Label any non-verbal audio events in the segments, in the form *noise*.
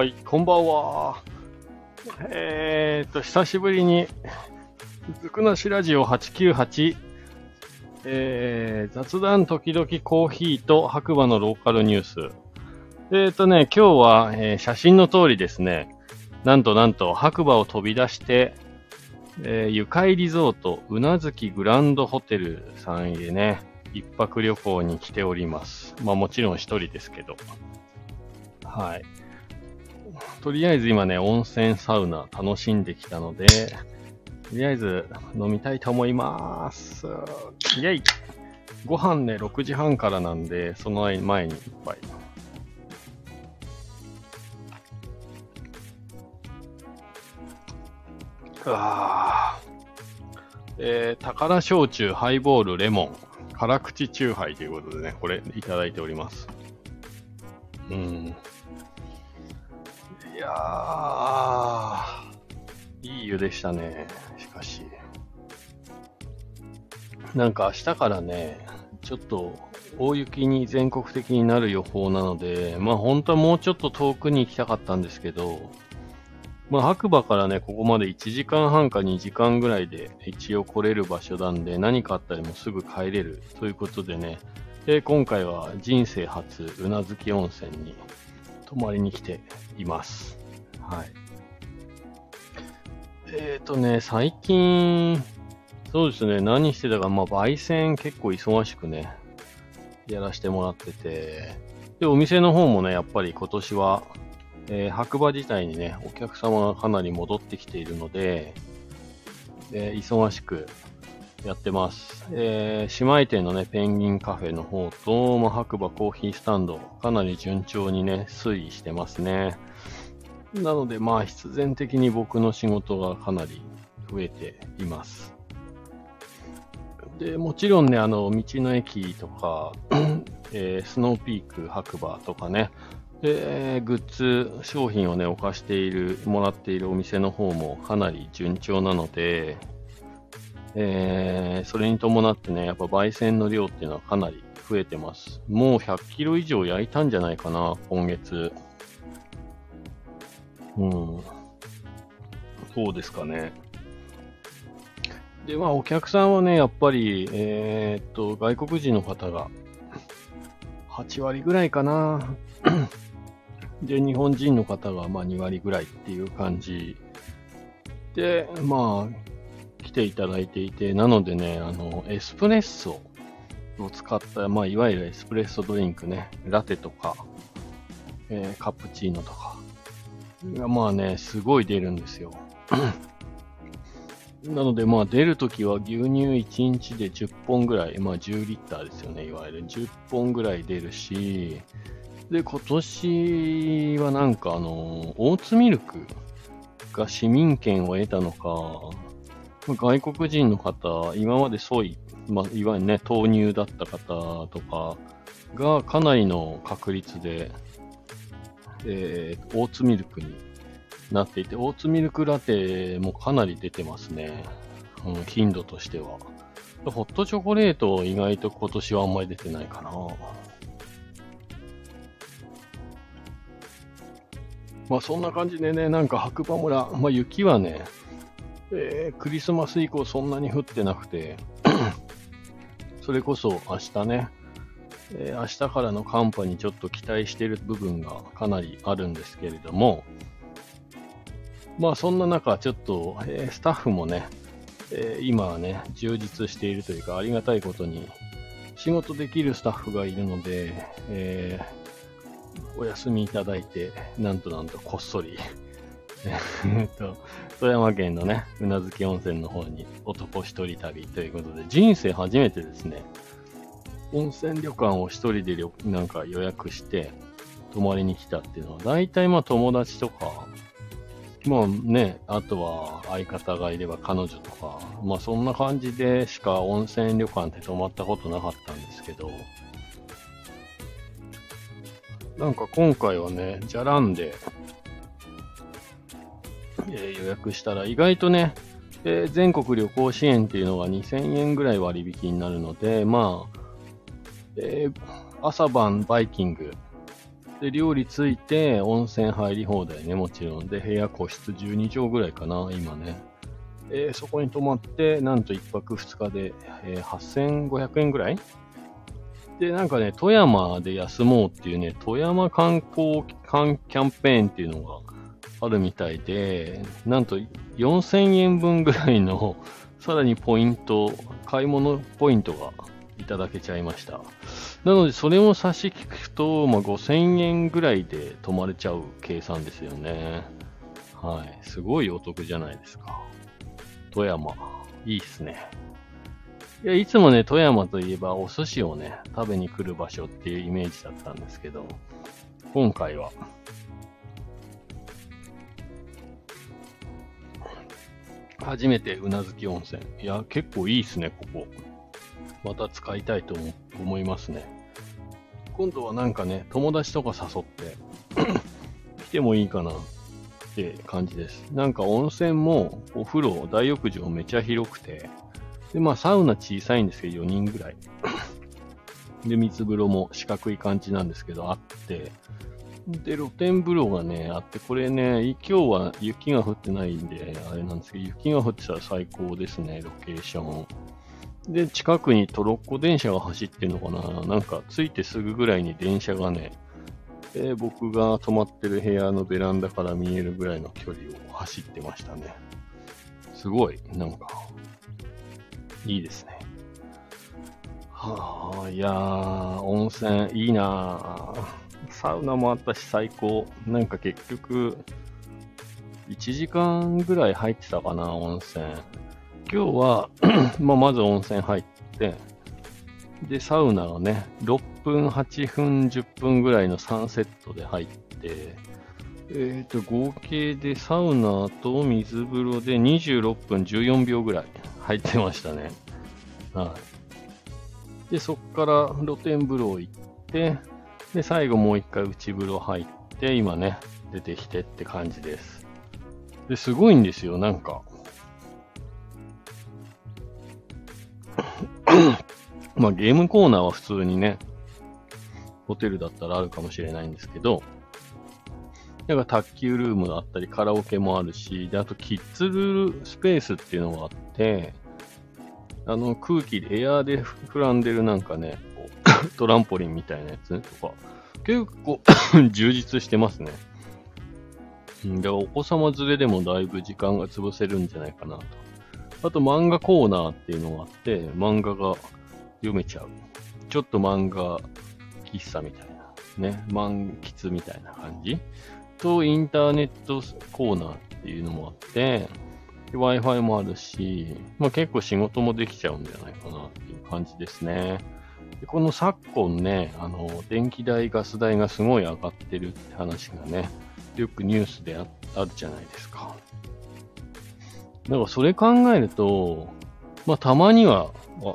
はい、こんばんは。えーっと、久しぶりに、ずくなしラジオ898、えー、雑談時々コーヒーと白馬のローカルニュース。えーっとね、今日は、えー写真の通りですね、なんとなんと白馬を飛び出して、えー、ゆかいリゾート、うなずきグランドホテルさんへね、一泊旅行に来ております。まあもちろん一人ですけど。はい。とりあえず今ね、温泉サウナ楽しんできたので、とりあえず飲みたいと思います。イェイご飯ね、6時半からなんで、その前に一杯。あーえー、宝焼酎、ハイボール、レモン、辛口酎ハイということでね、これいただいております。うん。いやー、いい湯でしたね。しかし。なんか明日からね、ちょっと大雪に全国的になる予報なので、まあ本当はもうちょっと遠くに行きたかったんですけど、まあ白馬からね、ここまで1時間半か2時間ぐらいで一応来れる場所なんで、何かあったりもすぐ帰れるということでね、で今回は人生初、うなずき温泉に泊まりに来ています。はい。えっ、ー、とね、最近、そうですね、何してたか、まあ、焙煎結構忙しくね、やらせてもらってて、で、お店の方もね、やっぱり今年は、えー白馬自体にね、お客様がかなり戻ってきているので、えー忙しくやってます。えー姉妹店のね、ペンギンカフェの方と、まあ、白馬コーヒースタンド、かなり順調にね、推移してますね。なので、まあ、必然的に僕の仕事がかなり増えています。で、もちろんね、あの、道の駅とか、*clears throat* えースノーピーク白馬とかね、で、グッズ、商品をね、置かしている、もらっているお店の方もかなり順調なので、えーそれに伴ってね、やっぱ焙煎の量っていうのはかなり増えてます。もう100キロ以上焼いたんじゃないかな、今月。うん。そうですかね。で、まあ、お客さんはね、やっぱり、えーっと、外国人の方が8割ぐらいかな。*clears throat* で、日本人の方がまあ2割ぐらいっていう感じで、まあ、来ていただいていて、なのでね、あの、エスプレッソを使った、まあ、いわゆるエスプレッソドリンクね、ラテとか、えーカプチーノとか、がまあね、すごい出るんですよ。*clears throat* なので、まあ出るときは牛乳1日で10本ぐらい、まあ10リッターですよね、いわゆる10本ぐらい出るし、で、今年はなんかあの、オーツミルクが市民権を得たのか、外国人の方、今までソイ、まあ、いわゆるね、豆乳だった方とかがかなりの確率で、えーオーツミルクになっていて、オーツミルクラテもかなり出てますね。うん、頻度としては。ホットチョコレート意外と今年はあんまり出てないかな。まあそんな感じでね、なんか白馬村、まあ雪はね、えークリスマス以降そんなに降ってなくて、*coughs* それこそ明日ね、えー明日からの寒波にちょっと期待している部分がかなりあるんですけれども、まあそんな中、ちょっと、えースタッフもね、えー今はね、充実しているというか、ありがたいことに、仕事できるスタッフがいるので、えお休みいただいて、なんとなんとこっそり、*laughs* えっと、富山県のね、うなずき温泉の方に男一人旅ということで、人生初めてですね、温泉旅館を一人で旅なんか予約して泊まりに来たっていうのは、大体まあ友達とか、まあね、あとは相方がいれば彼女とか、まあそんな感じでしか温泉旅館って泊まったことなかったんですけど、なんか今回はね、じゃらんで、えー予約したら意外とね、えー全国旅行支援っていうのが2000円ぐらい割引になるので、まあ、えー朝晩バイキングで、料理ついて、温泉入り放題ね、もちろん。で、部屋個室12畳ぐらいかな、今ね。えー、そこに泊まって、なんと1泊2日で、えー、8500円ぐらい？で、なんかね、富山で休もうっていうね、富山観光キャンペーンっていうのがあるみたいで、なんと4000円分ぐらいの *laughs* さらにポイント、買い物ポイントがいただけちゃいました。なので、それを差し引くと、まあ、5000円ぐらいで泊まれちゃう計算ですよね。はい。すごいお得じゃないですか。富山。いいっすね。いや、いつもね、富山といえばお寿司をね、食べに来る場所っていうイメージだったんですけど、今回は、初めてうなずき温泉。いや、結構いいっすね、ここ。また使いたいと思いますね。今度はなんかね、友達とか誘って *clears throat* 来てもいいかなって感じです。なんか温泉もお風呂、大浴場めちゃ広くて、で、まあサウナ小さいんですけど4人ぐらい。*clears throat* で、水風呂も四角い感じなんですけどあって、で、露天風呂がね、あって、これね、今日は雪が降ってないんで、あれなんですけど、雪が降ってたら最高ですね、ロケーション。で、近くにトロッコ電車が走ってんのかななんか、着いてすぐぐらいに電車がね、え、僕が泊まってる部屋のベランダから見えるぐらいの距離を走ってましたね。すごい、なんか、いいですね。はあ、いやー、温泉いいなサウナもあったし最高。なんか結局、1時間ぐらい入ってたかな、温泉。今日は *clears throat* まあ、まず温泉入って、で、サウナがね、6分、8分、10分ぐらいの3セットで入って、えっ、ー、と、合計でサウナと水風呂で26分14秒ぐらい入ってましたね。はい。で、そっから露天風呂行って、で、最後もう一回内風呂入って、今ね、出てきてって感じです。で、すごいんですよ、なんか。まあゲームコーナーは普通にね、ホテルだったらあるかもしれないんですけど、なんか卓球ルームがあったり、カラオケもあるし、で、あとキッズルースペースっていうのがあって、あの空気で、エアーで膨らんでるなんかね、*laughs* トランポリンみたいなやつ？とか、結構 *laughs* 充実してますね。だからお子様連れでもだいぶ時間が潰せるんじゃないかなと。あと漫画コーナーっていうのがあって、漫画が読めちゃう。ちょっと漫画喫茶みたいな、ね、満喫みたいな感じ。と、インターネットコーナーっていうのもあって、Wi-Fi もあるし、まあ結構仕事もできちゃうんじゃないかなっていう感じですね。でこの昨今ね、あの、電気代、ガス代がすごい上がってるって話がね、よくニュースでああるじゃないですか。だからそれ考えると、まあ、たまには、あ、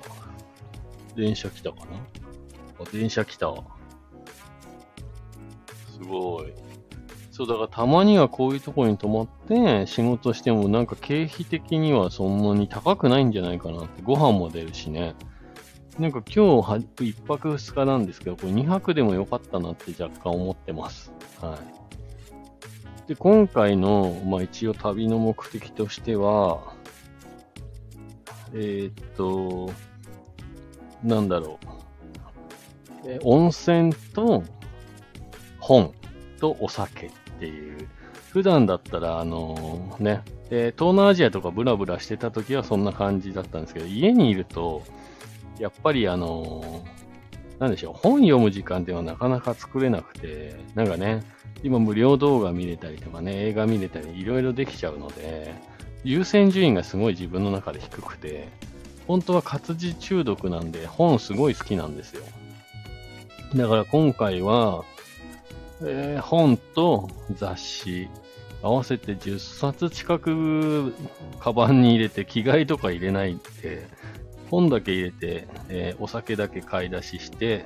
電車来たかな？あ、電車来たわ。すごい。そう、だからたまにはこういうとこに泊まって仕事してもなんか経費的にはそんなに高くないんじゃないかなって。ご飯も出るしね。なんか今日は1泊2日なんですけど、これ2泊でもよかったなって若干思ってます。はい。で、今回の、まあ一応旅の目的としては、えー、っと、なんだろう。え温泉と本とお酒っていう。普段だったら、あのー、ね、で、東南アジアとかブラブラしてた時はそんな感じだったんですけど、家にいると、やっぱりあのー、なんでしょう、本読む時間っていうのはなかなか作れなくて、なんかね、今無料動画見れたりとかね、映画見れたりいろいろできちゃうので、優先順位がすごい自分の中で低くて、本当は活字中毒なんで本すごい好きなんですよ。だから今回は、えー、本と雑誌、合わせて10冊近くカバンに入れて着替えとか入れないで、本だけ入れて、えー、お酒だけ買い出しして、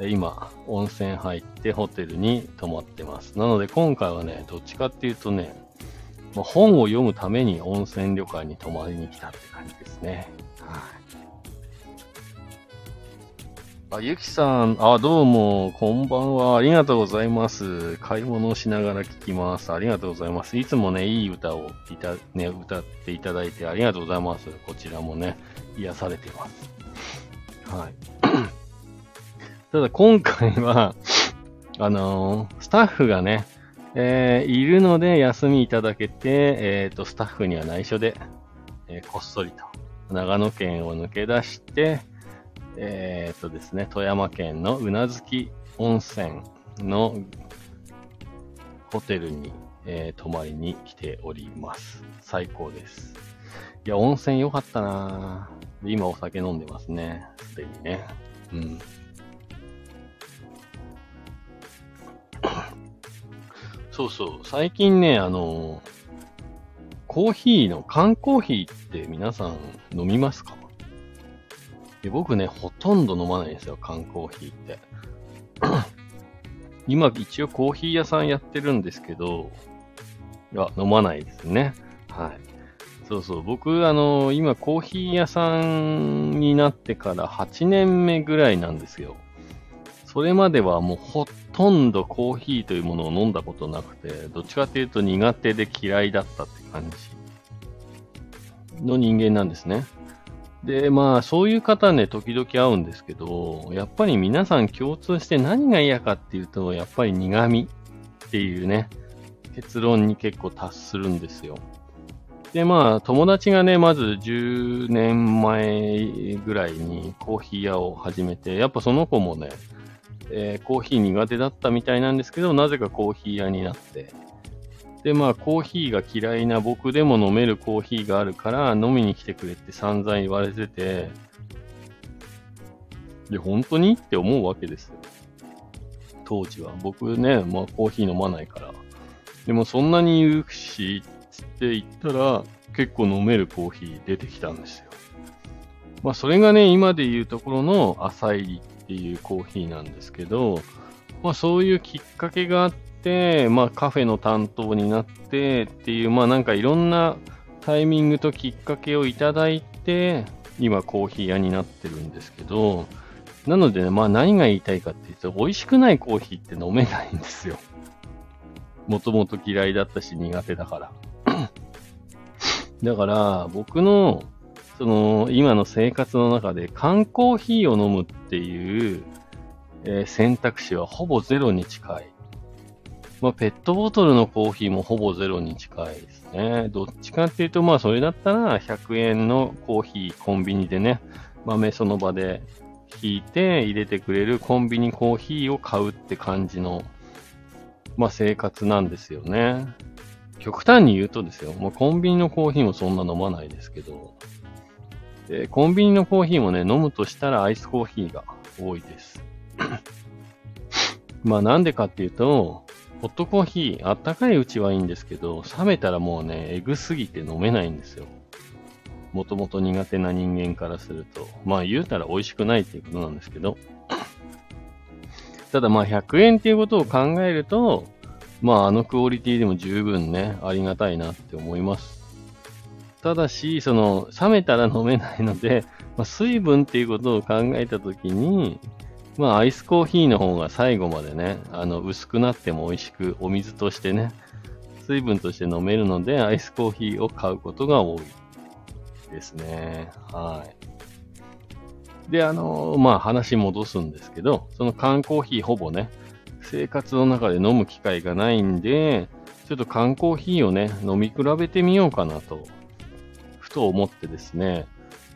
今、温泉入ってホテルに泊まってます。なので今回はね、どっちかっていうとね、まあ、本を読むために温泉旅館に泊まりに来たって感じですね。はい。あ、ゆきさん、あ、どうも、こんばんは。ありがとうございます。買い物をしながら聞きます。ありがとうございます。いつもね、いい歌をいた、ね、歌っていただいてありがとうございます。こちらもね、癒されてます。はい。*coughs* ただ今回は、あのー、スタッフがね、えー、いるので休みいただけて、えっ、ー、と、スタッフには内緒で、え、こっそりと、長野県を抜け出して、えっ、とですね、富山県の宇奈月温泉のホテルに、え泊まりに来ております。最高です。いや、温泉良かったな今お酒飲んでますね。すでにね。うん。*coughs* そうそう。最近ね、あの、コーヒーの、缶コーヒーって皆さん飲みますか？で僕ね、ほとんど飲まないんですよ、缶コーヒーって。*clears throat* 今、一応コーヒー屋さんやってるんですけど、いや、飲まないですね。はい。そうそう。僕、あの、今、コーヒー屋さんになってから8年目ぐらいなんですよ。それまではもうほとんどコーヒーというものを飲んだことなくて、どっちかというと苦手で嫌いだったって感じの人間なんですね。で、まあ、そういう方ね、時々会うんですけど、やっぱり皆さん共通して何が嫌かっていうと、やっぱり苦味っていうね、結論に結構達するんですよ。で、まあ、友達がね、まず10年前ぐらいにコーヒー屋を始めて、やっぱその子もね、えー、コーヒー苦手だったみたいなんですけど、なぜかコーヒー屋になって、で、まあ、コーヒーが嫌いな僕でも飲めるコーヒーがあるから、飲みに来てくれって散々言われてて、で、本当にって思うわけですよ。当時は。僕ね、まあ、コーヒー飲まないから。でも、そんなに言うし、って言ったら、結構飲めるコーヒー出てきたんですよ。まあ、それがね、今で言うところの浅いっていうコーヒーなんですけど、まあそういうきっかけがあって、まあカフェの担当になってっていう、まあなんかいろんなタイミングときっかけをいただいて、今コーヒー屋になってるんですけど、なのでね、まあ何が言いたいかっていうと、美味しくないコーヒーって飲めないんですよ。*laughs* もともと嫌いだったし苦手だから。だから、僕のその、今の生活の中で缶コーヒーを飲むっていう、えー、選択肢はほぼゼロに近い。まあ、ペットボトルのコーヒーもほぼゼロに近いですね。どっちかっていうと、まあ、それだったら100円のコーヒー、コンビニでね、豆その場で引いて入れてくれるコンビニコーヒーを買うって感じの、まあ、生活なんですよね。極端に言うとですよ、もうコンビニのコーヒーもそんな飲まないですけど、で、コンビニのコーヒーもね、飲むとしたらアイスコーヒーが多いです。まあなんでかっていうと、ホットコーヒー、あったかいうちはいいんですけど、冷めたらもうね、えぐすぎて飲めないんですよ。もともと苦手な人間からすると。まあ言うたら美味しくないっていうことなんですけど。ただまあ100円っていうことを考えると、まああのクオリティでも十分ね、ありがたいなって思います。ただし、その、冷めたら飲めないので、まあ、水分っていうことを考えたときに、まあ、アイスコーヒーの方が最後までね、あの、薄くなっても美味しく、お水としてね、水分として飲めるので、アイスコーヒーを買うことが多いですね。はい。で、あの、まあ、話戻すんですけど、その缶コーヒーほぼね、生活の中で飲む機会がないんで、ちょっと缶コーヒーをね、飲み比べてみようかなとふと思ってですね、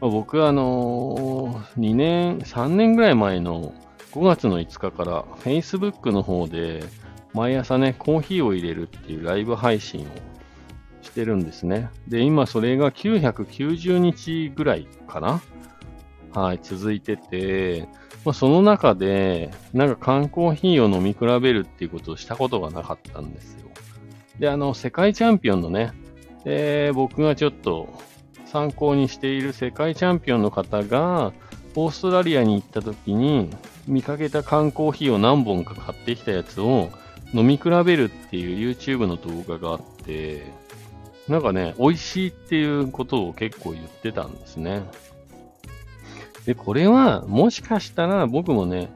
まあ、僕はあのー、2年、3年ぐらい前の5月の5日から Facebook の方で毎朝ね、コーヒーを入れるっていうライブ配信をしてるんですね。で、今それが990日ぐらいかな？はい、続いてて、まあ、その中で、なんか缶コーヒーを飲み比べるっていうことをしたことがなかったんですよ。で、あの、世界チャンピオンのね、で、僕がちょっと参考にしている世界チャンピオンの方が、オーストラリアに行った時に見かけた缶コーヒーを何本か買ってきたやつを飲み比べるっていう YouTube の動画があって、なんかね、美味しいっていうことを結構言ってたんですね。で、これは、もしかしたら僕もね、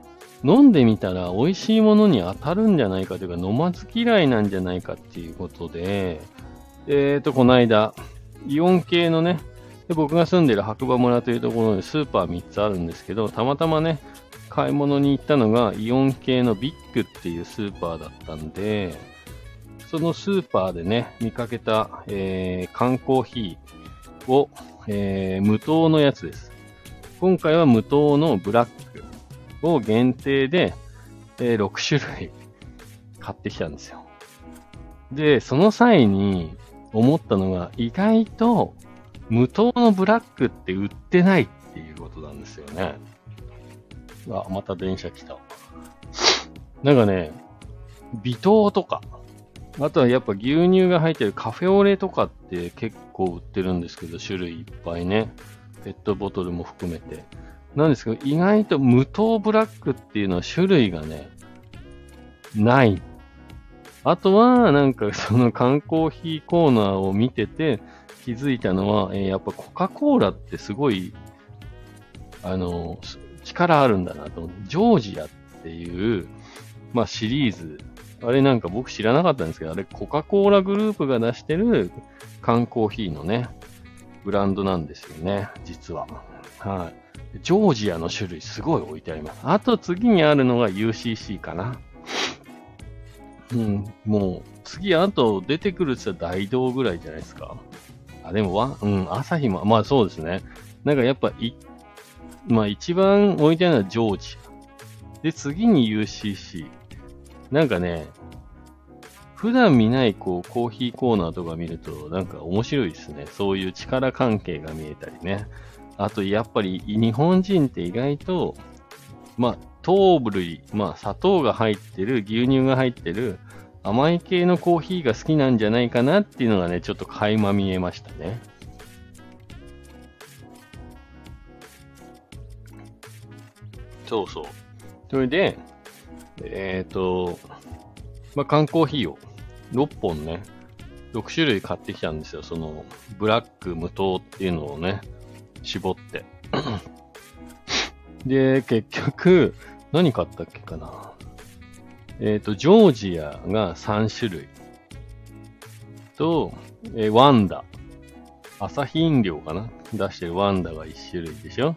飲んでみたら美味しいものに当たるんじゃないかというか、飲まず嫌いなんじゃないかっていうことで、えっ、ー、と、この間、イオン系のね、で僕が住んでる白馬村というところでスーパー3つあるんですけど、たまたまね、買い物に行ったのがイオン系のビッグっていうスーパーだったんで、そのスーパーでね、見かけた、えー、缶コーヒーを、えー、無糖のやつです。今回は無糖のブラックを限定で、えー、6種類買ってきたんですよ。で、その際に思ったのが、意外と無糖のブラックって売ってないっていうことなんですよね。あ、また電車来た。なんかね、微糖とか、あとはやっぱ牛乳が入ってるカフェオレとかって結構売ってるんですけど、種類いっぱいね。ペットボトルも含めて。なんですけど、意外と無糖ブラックっていうのは種類がね、ない。あとは、なんかその缶コーヒーコーナーを見てて気づいたのは、えー、やっぱコカ・コーラってすごい、あの、力あるんだなと。ジョージアっていう、まあシリーズあれなんか僕知らなかったんですけど、あれコカ・コーラグループが出してる缶コーヒーのね、ブランドなんですよね、実は。はい。ジョージアの種類すごい置いてあります。あと次にあるのが UCC かな。うん、もう、次あと出てくるって言ったら大道ぐらいじゃないですか。あ、でもわ、うん、朝日も、まあそうですね。なんかやっぱい、まあ一番置いてあるのはジョージア。で、次に UCC。なんかね、普段見ないこうコーヒーコーナーとか見るとなんか面白いですね。そういう力関係が見えたりね。あとやっぱり日本人って意外と、まあ糖類、まあ砂糖が入ってる、牛乳が入ってる甘い系のコーヒーが好きなんじゃないかなっていうのがね、ちょっと垣間見えましたね。そうそう。それで、えっ、ー、と、まあ、缶コーヒーを6本ね、6種類買ってきたんですよ。その、ブラック、無糖っていうのをね、絞って。*laughs* で、結局、何買ったっけかな。えっ、ー、と、ジョージアが3種類。と、えー、ワンダ。朝日飲料かな出してるワンダが1種類でしょ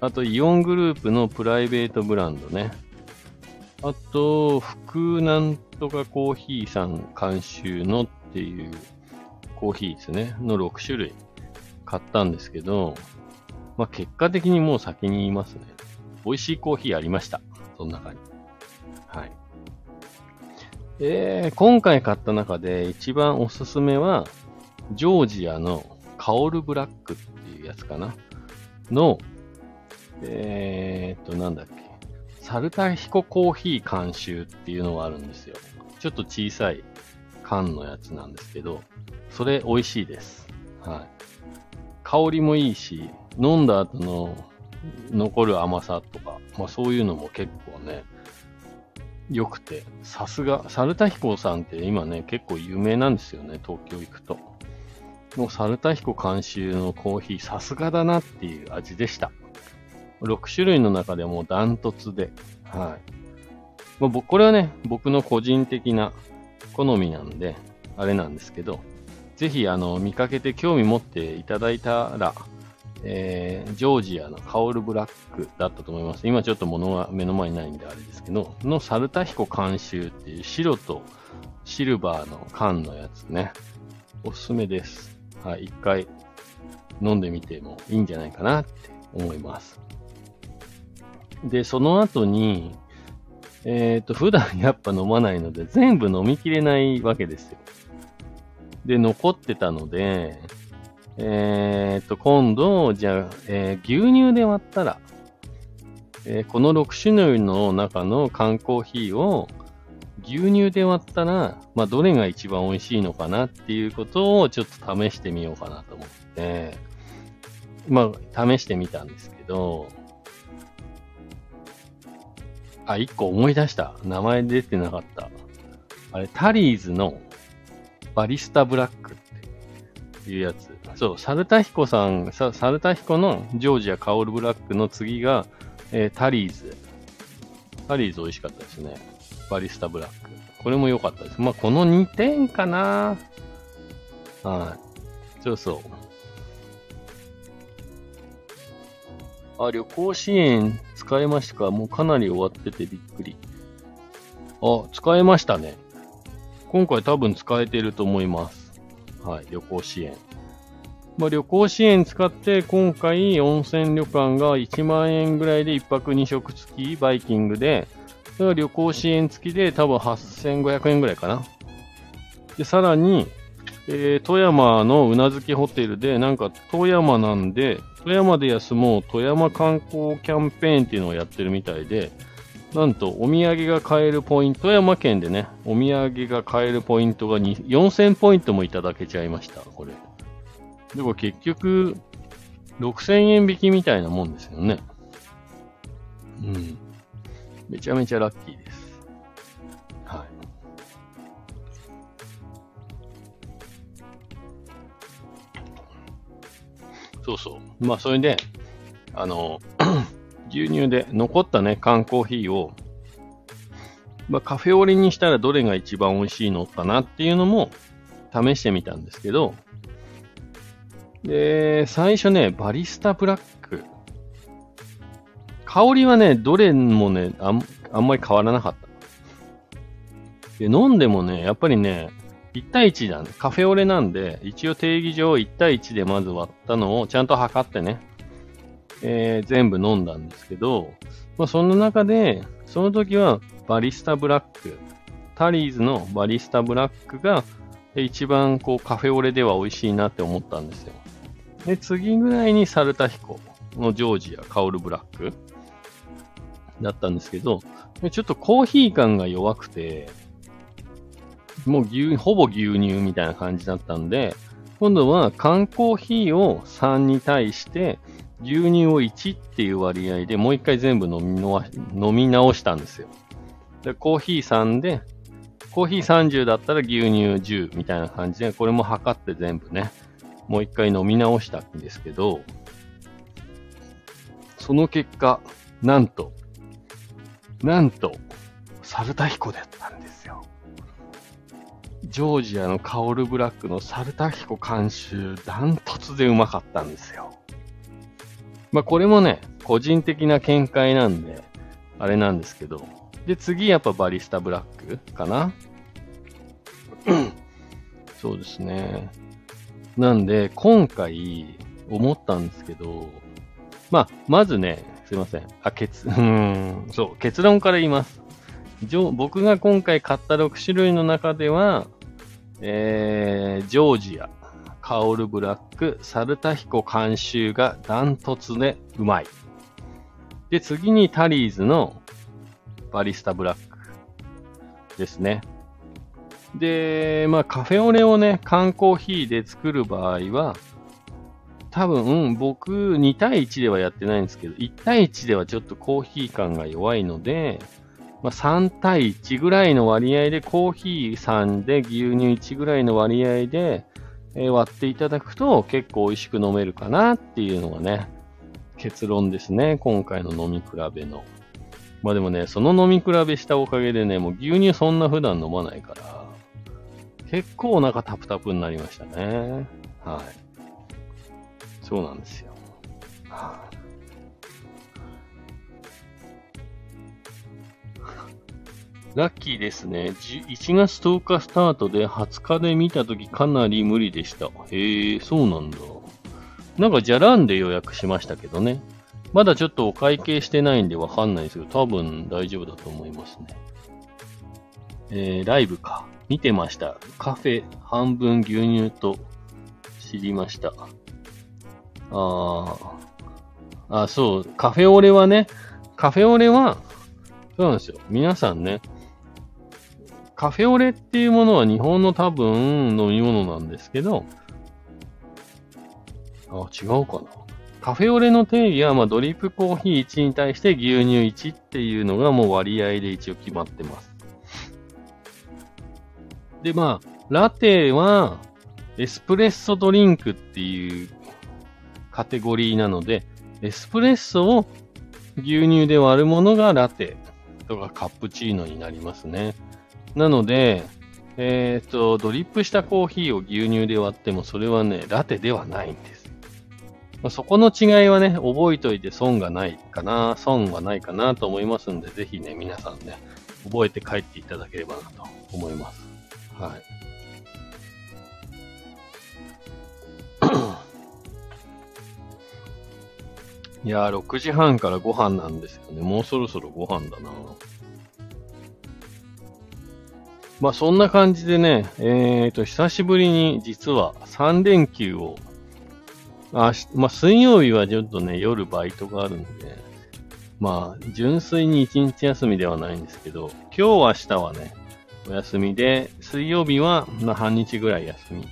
あと、イオングループのプライベートブランドね。あと、福なんとかコーヒーさん監修のっていうコーヒーですね。の6種類買ったんですけど、まあ、結果的にもう先に言いますね。美味しいコーヒーありました。その中に。はい。えー、今回買った中で一番おすすめは、ジョージアのカオルブラックっていうやつかな。の、えー、っと、なんだっけ。サルタヒココーヒー監修っていうのがあるんですよ。ちょっと小さい缶のやつなんですけど、それ美味しいです。はい。香りもいいし、飲んだ後の残る甘さとか、まあそういうのも結構ね、良くて、さすが、サルタヒコさんって今ね、結構有名なんですよね、東京行くと。もうサルタヒコ監修のコーヒー、さすがだなっていう味でした。6種類の中でもダントツで、はい。まあ、これはね、僕の個人的な好みなんで、あれなんですけど、ぜひ、あの、見かけて興味持っていただいたら、えー、ジョージアのカオルブラックだったと思います。今ちょっと物が目の前にないんであれですけど、のサルタヒコ監修っていう白とシルバーの缶のやつね。おすすめです。はい、一回飲んでみてもいいんじゃないかなって思います。で、その後に、えっ、ー、と、普段やっぱ飲まないので、全部飲みきれないわけですよ。で、残ってたので、えっ、ー、と、今度、じゃあ、えー、牛乳で割ったら、えこの6種類の中の缶コーヒーを牛乳で割ったら、まあ、どれが一番美味しいのかなっていうことをちょっと試してみようかなと思って、まあ、試してみたんですけど、あ、一個思い出した。名前出てなかった。あれ、タリーズのバリスタブラックって。いうやつ。そう、サルタヒコさん、ササルタヒコのジョージアカオルブラックの次が、えー、タリーズ。タリーズ美味しかったですね。バリスタブラック。これも良かったです。まあ、この2点かなはい。そうそう。あ、旅行支援使えましたか？もうかなり終わっててびっくり。あ、使えましたね。今回多分使えてると思います。はい、旅行支援。まあ、旅行支援使って今回温泉旅館が1万円ぐらいで1泊2食付きバイキングで、それが旅行支援付きで多分8500円ぐらいかな。で、さらに、えー、富山のうなずきホテルで、なんか富山なんで、富山で休もう富山観光キャンペーンっていうのをやってるみたいで、なんとお土産が買えるポイント、富山県でね、お土産が買えるポイントが4000ポイントもいただけちゃいました、これ。でも結局、6000円引きみたいなもんですよね。うん。めちゃめちゃラッキーです。そうそう。まあ、それで、あの、*clears throat* 牛乳で残ったね、缶コーヒーを、まあ、カフェオレにしたらどれが一番美味しいのかなっていうのも試してみたんですけど、で、最初ね、バリスタブラック。香りはね、どれもね、あんあんまり変わらなかった。で、飲んでもね、やっぱりね、1対1だね。カフェオレなんで、一応定義上1対1でまず割ったのをちゃんと測ってね、えー、全部飲んだんですけど、まあ、その中で、その時はバリスタブラック、タリーズのバリスタブラックが一番こうカフェオレでは美味しいなって思ったんですよ。で、次ぐらいにサルタヒコのジョージアカオルブラックだったんですけど、ちょっとコーヒー感が弱くて、もう牛、ほぼ牛乳みたいな感じだったんで、今度は缶コーヒーを3に対して、牛乳を1っていう割合でもう一回全部飲みの飲み直したんですよ。で、コーヒー3で、コーヒー30だったら牛乳10みたいな感じで、これも測って全部ね、もう一回飲み直したんですけど、その結果、なんと、なんと、サルタヒコで。ジョージアのカオルブラックのサルタヒコ監修、ダントツでうまかったんですよ。まあこれもね、個人的な見解なんで、あれなんですけど。で、次やっぱバリスタブラックかな *clears throat* そうですね。なんで、今回思ったんですけど、まあ、まずね、すいません。あ、結、*laughs* うん、そう、結論から言います。僕が今回買った6種類の中では、えー、ジョージア、カオルブラック、サルタヒコ監修がダントツでうまい。で、次にタリーズのバリスタブラックですね。で、まあカフェオレをね、缶コーヒーで作る場合は、多分、僕2対1ではやってないんですけど、1対1ではちょっとコーヒー感が弱いので、まあ、3対1ぐらいの割合で、コーヒー3で牛乳1ぐらいの割合で、え、割っていただくと結構美味しく飲めるかなっていうのがね、結論ですね。今回の飲み比べの。まあでもね、その飲み比べしたおかげでね、もう牛乳そんな普段飲まないから、結構お腹タプタプになりましたね。はい。そうなんですよ。はあ、ラッキーですね。1月10日スタートで20日で見たときかなり無理でした。へえ、そうなんだ。なんかじゃらんで予約しましたけどね。まだちょっとお会計してないんでわかんないですけど、多分大丈夫だと思いますね。えー、ライブか。見てました。カフェ半分牛乳と知りました。ああ。あ、そう。カフェオレはね、カフェオレは、そうなんですよ。皆さんね、カフェオレっていうものは日本の多分飲み物なんですけど、あ、違うかな。カフェオレの定義は、まあ、ドリップコーヒー1に対して牛乳1っていうのがもう割合で一応決まってます。で、まあ、ラテは、エスプレッソドリンクっていうカテゴリーなので、エスプレッソを牛乳で割るものがラテとかカップチーノになりますね。なので、えっ、と、ドリップしたコーヒーを牛乳で割っても、それはね、ラテではないんです。まあ、そこの違いはね、覚えといて損がないかな、損はないかなと思いますんで、ぜひね、皆さんね、覚えて帰っていただければなと思います。はい。いやー、6時半からご飯なんですよね。もうそろそろご飯だな。まあそんな感じでね、えっ、ー、と、久しぶりに実は3連休を、あまあ水曜日はちょっとね、夜バイトがあるんで、まあ純粋に1日休みではないんですけど、今日明日はね、お休みで、水曜日はまあ半日ぐらい休み。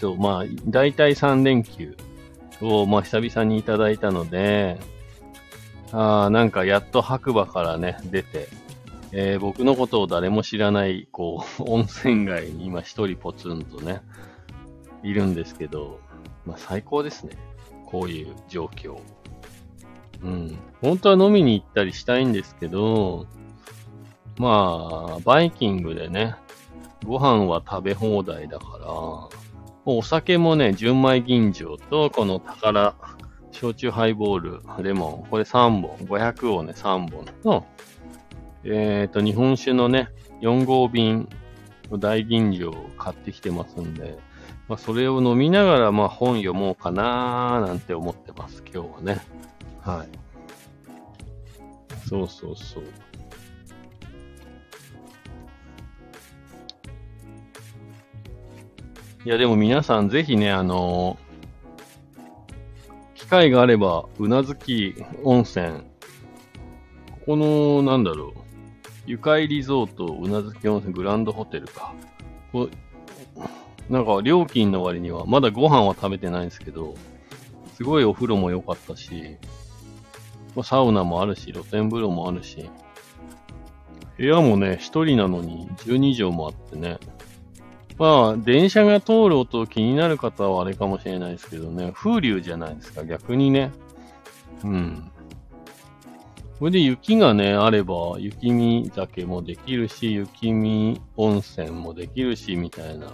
そう、まあ、だいたい3連休を、まあ久々にいただいたので、ああ、なんかやっと白馬からね、出て、えー、僕のことを誰も知らない、こう、*laughs* 温泉街に今一人ポツンとね、いるんですけど、まあ最高ですね。こういう状況。うん。本当は飲みに行ったりしたいんですけど、まあ、バイキングでね、ご飯は食べ放題だから、お酒もね、純米吟醸と、この宝、焼酎ハイボール、レモン、これ3本、500をね、3本と、えっ、ー、と、日本酒のね、4号瓶の大吟醸を買ってきてますんで、まあ、それを飲みながら、まあ、本読もうかなーなんて思ってます、今日はね。はい。そうそうそう。いや、でも皆さんぜひね、あのー、機会があれば、うなずき温泉、ここの、なんだろう、ゆかいリゾート、うなずき温泉グランドホテルか。こなんか料金の割には、まだご飯は食べてないんですけど、すごいお風呂も良かったし、サウナもあるし、露天風呂もあるし、部屋もね、一人なのに12畳もあってね。まあ、電車が通る音気になる方はあれかもしれないですけどね、風流じゃないですか、逆にね。うん。これで雪がね、あれば、雪見酒もできるし、雪見温泉もできるし、みたいな。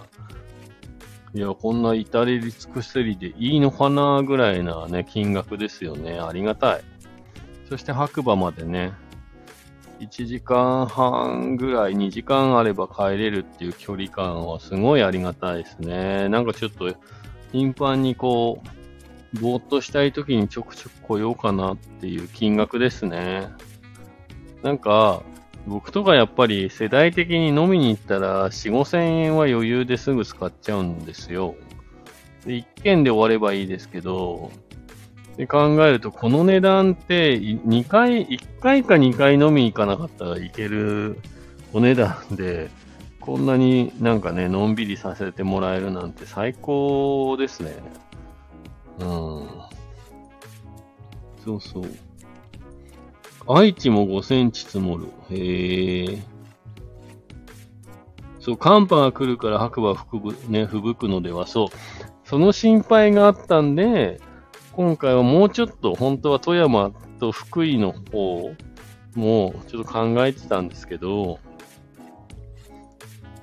いや、こんな至れり尽くせりでいいのかな、ぐらいなね、金額ですよね。ありがたい。そして白馬までね、1時間半ぐらい、2時間あれば帰れるっていう距離感はすごいありがたいですね。なんかちょっと、頻繁にこう、ぼーっとしたい時にちょくちょく来ようかなっていう金額ですね。なんか、僕とかやっぱり世代的に飲みに行ったら4、5千円は余裕ですぐ使っちゃうんですよ。で、1軒で終わればいいですけど、で考えるとこの値段って2回、1回か2回飲みに行かなかったらいけるお値段で、こんなになんかね、のんびりさせてもらえるなんて最高ですね。うん。そうそう。愛知も5センチ積もる。へえ。そう、寒波が来るから白馬吹く、ね、吹雪くのでは、そう。その心配があったんで、今回はもうちょっと、本当は富山と福井の方もちょっと考えてたんですけど、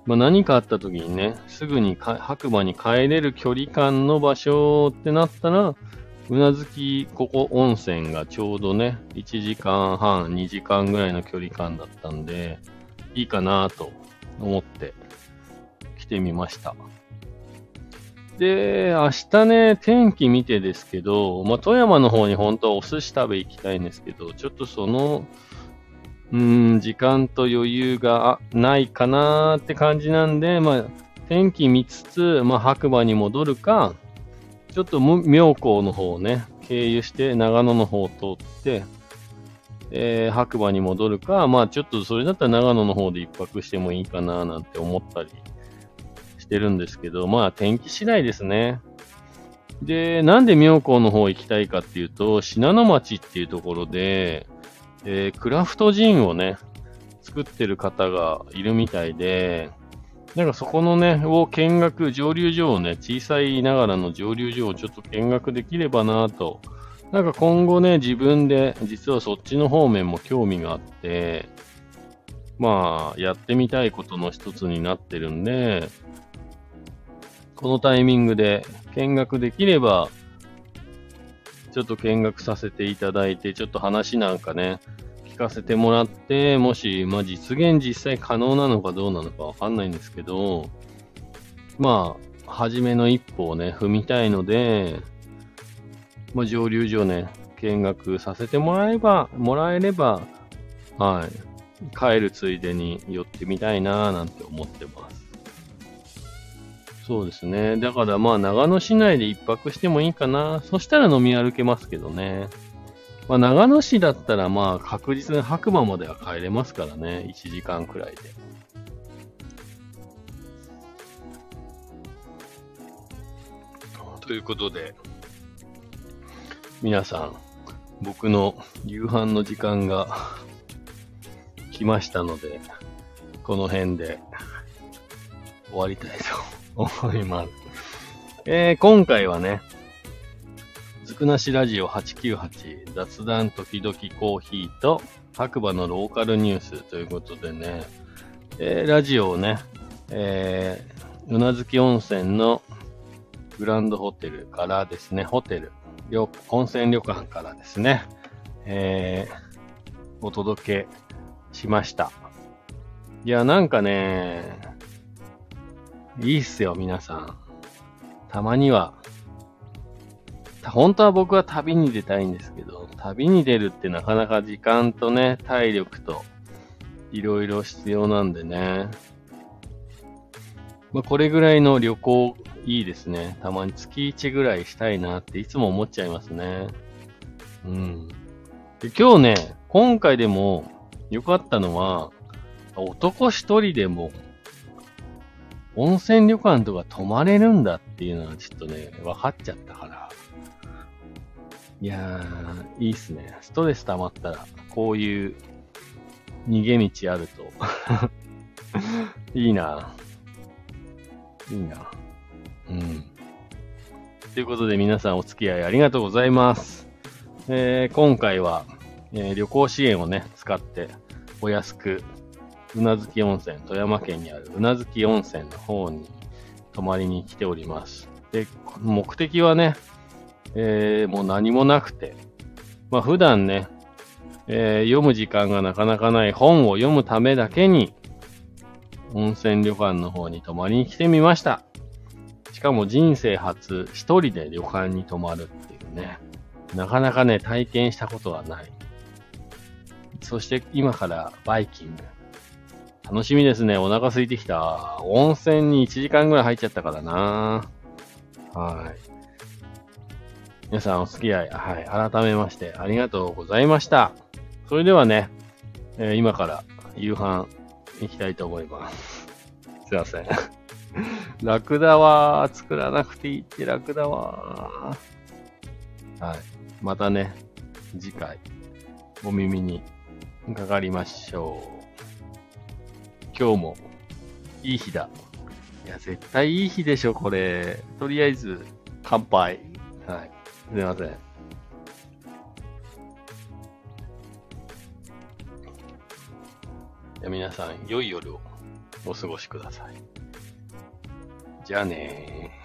まあ、何かあった時にね、すぐに白馬に帰れる距離感の場所ってなったら、うなずきここ温泉がちょうどね、1時間半、2時間ぐらいの距離感だったんで、いいかなと思って来てみました。で、明日ね、天気見てですけど、まあ、富山の方に本当はお寿司食べ行きたいんですけど、ちょっとそのうん、時間と余裕がないかなって感じなんで、まあ、天気見つつ、まあ、白馬に戻るか、ちょっと妙高の方をね、経由して長野の方を通って、えー、白馬に戻るか、まあちょっとそれだったら長野の方で一泊してもいいかななんて思ったりしてるんですけど、まあ天気次第ですね。で、なんで妙高の方行きたいかっていうと、信濃町っていうところで、えー、クラフトジンをね、作ってる方がいるみたいで、なんかそこのね、を見学、蒸留所をね、小さいながらの蒸留所をちょっと見学できればなと。なんか今後ね、自分で、実はそっちの方面も興味があって、まあ、やってみたいことの一つになってるんで、このタイミングで見学できれば、ちょっと見学させていただいて、ちょっと話なんかね、聞かせてもらって、もし、まあ、実現実際可能なのかどうなのかわかんないんですけど、まあ、初めの一歩をね、踏みたいので、まあ、上流所ね、見学させてもらえば、もらえれば、はい、帰るついでに寄ってみたいなぁなんて思ってます。そうですね。だからまあ長野市内で一泊してもいいかな。そしたら飲み歩けますけどね。まあ、長野市だったら、まあ、確実に白馬までは帰れますからね。1時間くらいで。ということで、皆さん、僕の夕飯の時間が来ましたので、この辺で終わりたいと思います。えー、今回はね、ずくなしラジオ898雑談時々コーヒーと白馬のローカルニュースということでね、えー、ラジオをね、えー、うなずき温泉のグランドホテルからですね、ホテル、温泉旅館からですね、えー、お届けしました。いや、なんかね、いいっすよ、皆さん。たまには本当は僕は旅に出たいんですけど、旅に出るってなかなか時間とね、体力と、いろいろ必要なんでね。まあ、これぐらいの旅行いいですね。たまに月1ぐらいしたいなっていつも思っちゃいますね。うん。で今日ね、今回でも良かったのは、男一人でも温泉旅館とか泊まれるんだっていうのはちょっとね、分かっちゃったから。いやー、いいっすね。ストレス溜まったら、こういう逃げ道あると *laughs* いいな。いいな。うん。ということで皆さんお付き合いありがとうございます。えー、今回は、えー、旅行支援をね、使ってお安く、うなずき温泉、富山県にあるうなずき温泉の方に泊まりに来ております。で、目的はね、えー、もう何もなくて、まあ普段ね、えー、読む時間がなかなかない本を読むためだけに、温泉旅館の方に泊まりに来てみました。しかも人生初、一人で旅館に泊まるっていうね、なかなかね、体験したことはない。そして今からバイキング。楽しみですね。お腹空いてきた。温泉に1時間ぐらい入っちゃったからな。はい。皆さんお付き合い、はい、改めましてありがとうございました。それではね、えー、今から夕飯行きたいと思います。すいません。*laughs* ラクダは作らなくていいってラクダは。はい。またね、次回、お耳にかかりましょう。今日も、いい日だ。いや、絶対いい日でしょ、これ。とりあえず、乾杯。はい。すみません。じゃ皆さん、良い夜をお過ごしください。じゃあね